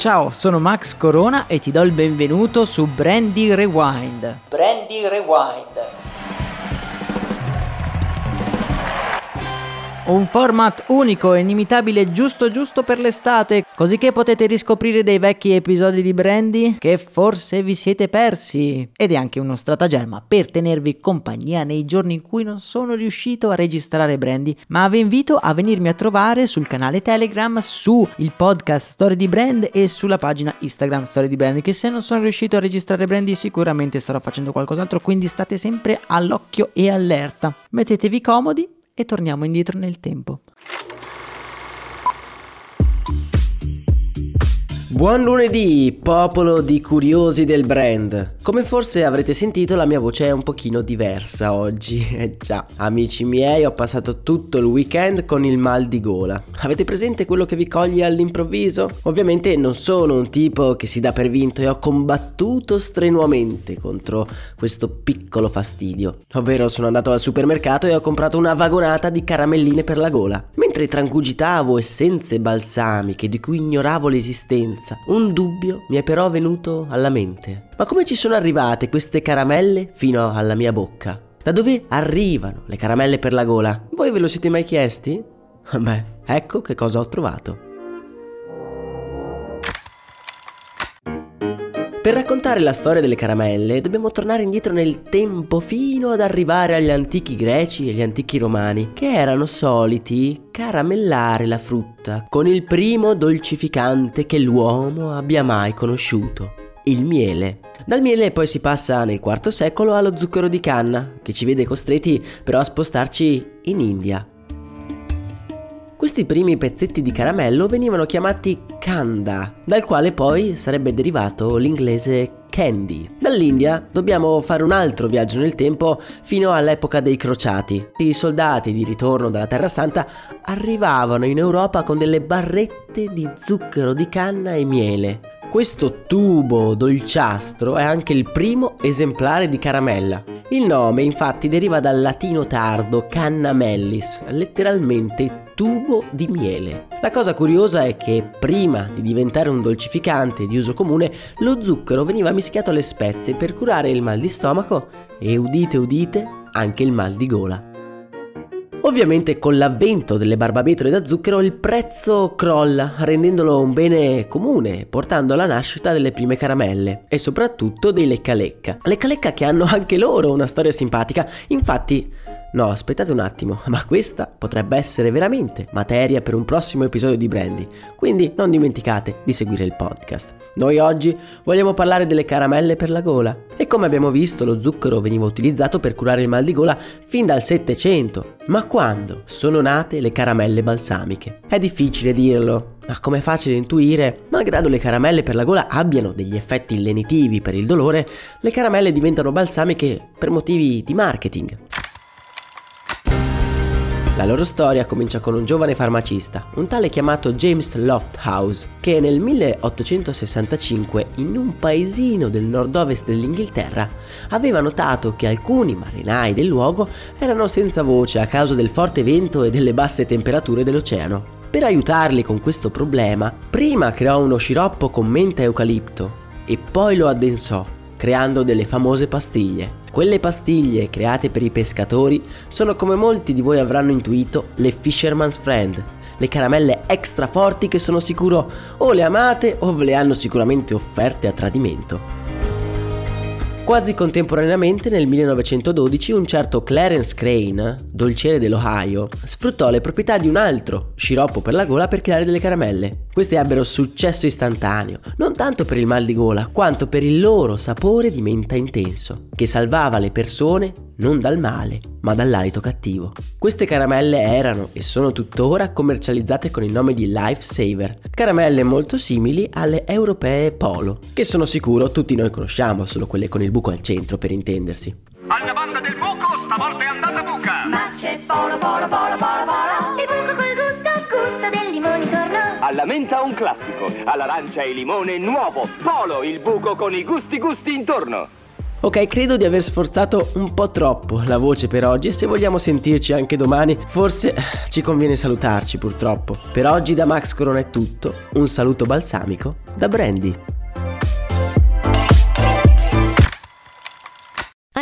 Ciao, sono Max Corona e ti do il benvenuto su Brandy Rewind. Brandy Rewind. Un format unico e inimitabile giusto giusto per l'estate, così che potete riscoprire dei vecchi episodi di Brandy che forse vi siete persi. Ed è anche uno stratagemma per tenervi compagnia nei giorni in cui non sono riuscito a registrare Brandy, ma vi invito a venirmi a trovare sul canale Telegram, su il podcast Story di Brand e sulla pagina Instagram Story di Brand, che se non sono riuscito a registrare Brandy sicuramente starò facendo qualcos'altro, quindi state sempre all'occhio e allerta. Mettetevi comodi e torniamo indietro nel tempo. Buon lunedì, popolo di curiosi del brand. Come forse avrete sentito, la mia voce è un pochino diversa oggi. Eh già, amici miei, ho passato tutto il weekend con il mal di gola. Avete presente quello che vi coglie all'improvviso? Ovviamente non sono un tipo che si dà per vinto e ho combattuto strenuamente contro questo piccolo fastidio. Ovvero sono andato al supermercato e ho comprato una vagonata di caramelline per la gola. Mentre trangugitavo essenze balsamiche di cui ignoravo l'esistenza, un dubbio mi è però venuto alla mente. Ma come ci sono arrivate queste caramelle fino alla mia bocca? Da dove arrivano le caramelle per la gola? Voi ve lo siete mai chiesti? Beh, ecco che cosa ho trovato. Per raccontare la storia delle caramelle dobbiamo tornare indietro nel tempo fino ad arrivare agli antichi greci e agli antichi romani, che erano soliti caramellare la frutta con il primo dolcificante che l'uomo abbia mai conosciuto, il miele. Dal miele poi si passa nel IV secolo allo zucchero di canna, che ci vede costretti però a spostarci in India. Questi primi pezzetti di caramello venivano chiamati kanda, dal quale poi sarebbe derivato l'inglese candy. Dall'India dobbiamo fare un altro viaggio nel tempo fino all'epoca dei crociati. I soldati di ritorno dalla Terra Santa arrivavano in Europa con delle barrette di zucchero di canna e miele. Questo tubo dolciastro è anche il primo esemplare di caramella. Il nome infatti deriva dal latino tardo canna mellis, letteralmente tubo di miele. La cosa curiosa è che prima di diventare un dolcificante di uso comune, lo zucchero veniva mischiato alle spezie per curare il mal di stomaco e udite udite anche il mal di gola. Ovviamente con l'avvento delle barbabietole da zucchero il prezzo crolla, rendendolo un bene comune, portando alla nascita delle prime caramelle e soprattutto dei lecca lecca. Lecca lecca che hanno anche loro una storia simpatica, infatti No, aspettate un attimo, ma questa potrebbe essere veramente materia per un prossimo episodio di Brandy, quindi non dimenticate di seguire il podcast. Noi oggi vogliamo parlare delle caramelle per la gola e come abbiamo visto lo zucchero veniva utilizzato per curare il mal di gola fin dal 700. Ma quando sono nate le caramelle balsamiche? È difficile dirlo, ma come facile intuire, malgrado le caramelle per la gola abbiano degli effetti lenitivi per il dolore, le caramelle diventano balsamiche per motivi di marketing. La loro storia comincia con un giovane farmacista, un tale chiamato James Lofthouse, che nel 1865 in un paesino del nord-ovest dell'Inghilterra aveva notato che alcuni marinai del luogo erano senza voce a causa del forte vento e delle basse temperature dell'oceano. Per aiutarli con questo problema, prima creò uno sciroppo con menta e eucalipto e poi lo addensò, creando delle famose pastiglie. Quelle pastiglie create per i pescatori sono come molti di voi avranno intuito le Fisherman's Friend, le caramelle extra forti che sono sicuro o le amate o ve le hanno sicuramente offerte a tradimento. Quasi contemporaneamente nel 1912 un certo Clarence Crane, dolciere dell'Ohio, sfruttò le proprietà di un altro sciroppo per la gola per creare delle caramelle. Queste ebbero successo istantaneo, non tanto per il mal di gola, quanto per il loro sapore di menta intenso, che salvava le persone non dal male, ma dall'alito cattivo. Queste caramelle erano e sono tuttora commercializzate con il nome di Lifesaver, caramelle molto simili alle europee Polo, che sono sicuro tutti noi conosciamo, sono quelle con il buco al centro per intendersi. Alla banda del buco, stavolta è andata buca! Ma c'è polo, polo, polo, polo, polo Il buco col gusto, gusto del limone torno Alla menta un classico, all'arancia e limone nuovo Polo, il buco con i gusti gusti intorno Ok, credo di aver sforzato un po' troppo la voce per oggi e se vogliamo sentirci anche domani, forse ci conviene salutarci purtroppo. Per oggi da Max Corona è tutto, un saluto balsamico da Brandy.